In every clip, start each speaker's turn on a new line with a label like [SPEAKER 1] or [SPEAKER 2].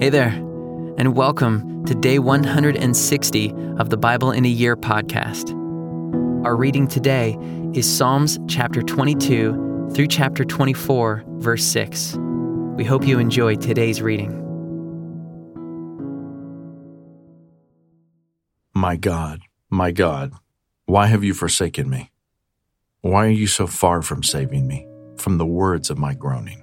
[SPEAKER 1] Hey there, and welcome to day 160 of the Bible in a Year podcast. Our reading today is Psalms chapter 22 through chapter 24, verse 6. We hope you enjoy today's reading.
[SPEAKER 2] My God, my God, why have you forsaken me? Why are you so far from saving me, from the words of my groaning?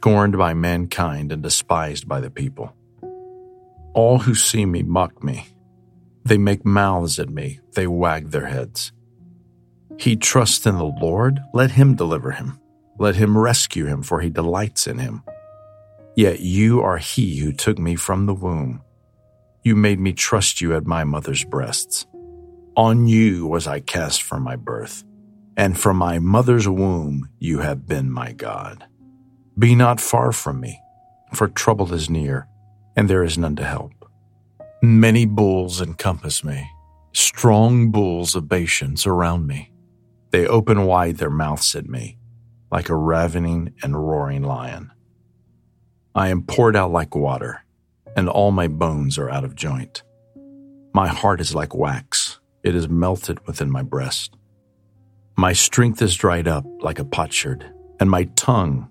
[SPEAKER 2] scorned by mankind and despised by the people. All who see me mock me. They make mouths at me, they wag their heads. He trusts in the Lord, let him deliver him. Let him rescue him, for he delights in him. Yet you are he who took me from the womb. You made me trust you at my mother's breasts. On you was I cast from my birth, and from my mother's womb you have been my God. Be not far from me, for trouble is near, and there is none to help. Many bulls encompass me, strong bulls of Bashan surround me. They open wide their mouths at me, like a ravening and roaring lion. I am poured out like water, and all my bones are out of joint. My heart is like wax, it is melted within my breast. My strength is dried up like a potsherd, and my tongue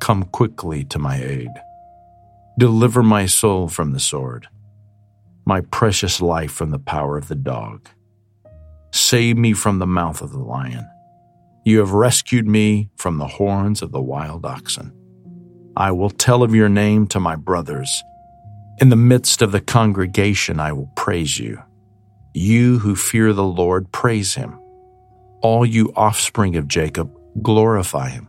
[SPEAKER 2] come quickly to my aid. Deliver my soul from the sword, my precious life from the power of the dog. Save me from the mouth of the lion. You have rescued me from the horns of the wild oxen. I will tell of your name to my brothers. In the midst of the congregation, I will praise you. You who fear the Lord, praise him. All you offspring of Jacob, glorify him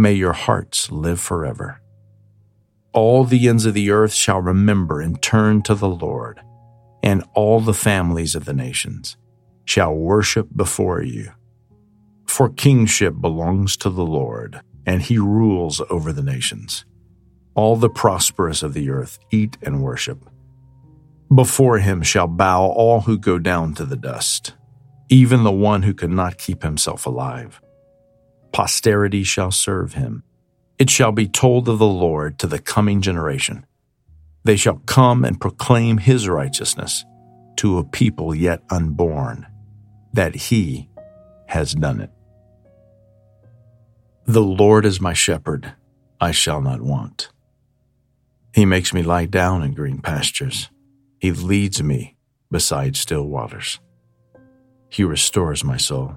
[SPEAKER 2] May your hearts live forever. All the ends of the earth shall remember and turn to the Lord, and all the families of the nations shall worship before you. For kingship belongs to the Lord, and he rules over the nations. All the prosperous of the earth eat and worship. Before him shall bow all who go down to the dust, even the one who could not keep himself alive posterity shall serve him. It shall be told of the Lord to the coming generation. They shall come and proclaim his righteousness to a people yet unborn, that he has done it. The Lord is my shepherd, I shall not want. He makes me lie down in green pastures. He leads me beside still waters. He restores my soul.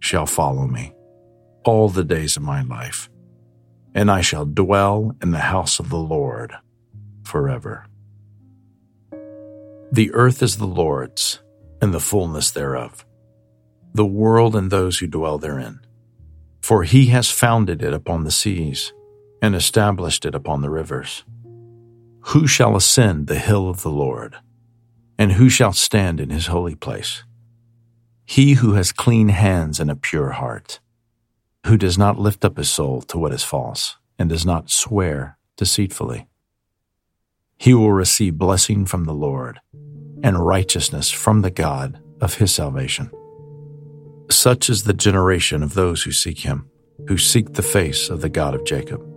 [SPEAKER 2] shall follow me all the days of my life, and I shall dwell in the house of the Lord forever. The earth is the Lord's, and the fullness thereof, the world and those who dwell therein. For he has founded it upon the seas, and established it upon the rivers. Who shall ascend the hill of the Lord? And who shall stand in his holy place? He who has clean hands and a pure heart, who does not lift up his soul to what is false, and does not swear deceitfully. He will receive blessing from the Lord and righteousness from the God of his salvation. Such is the generation of those who seek him, who seek the face of the God of Jacob.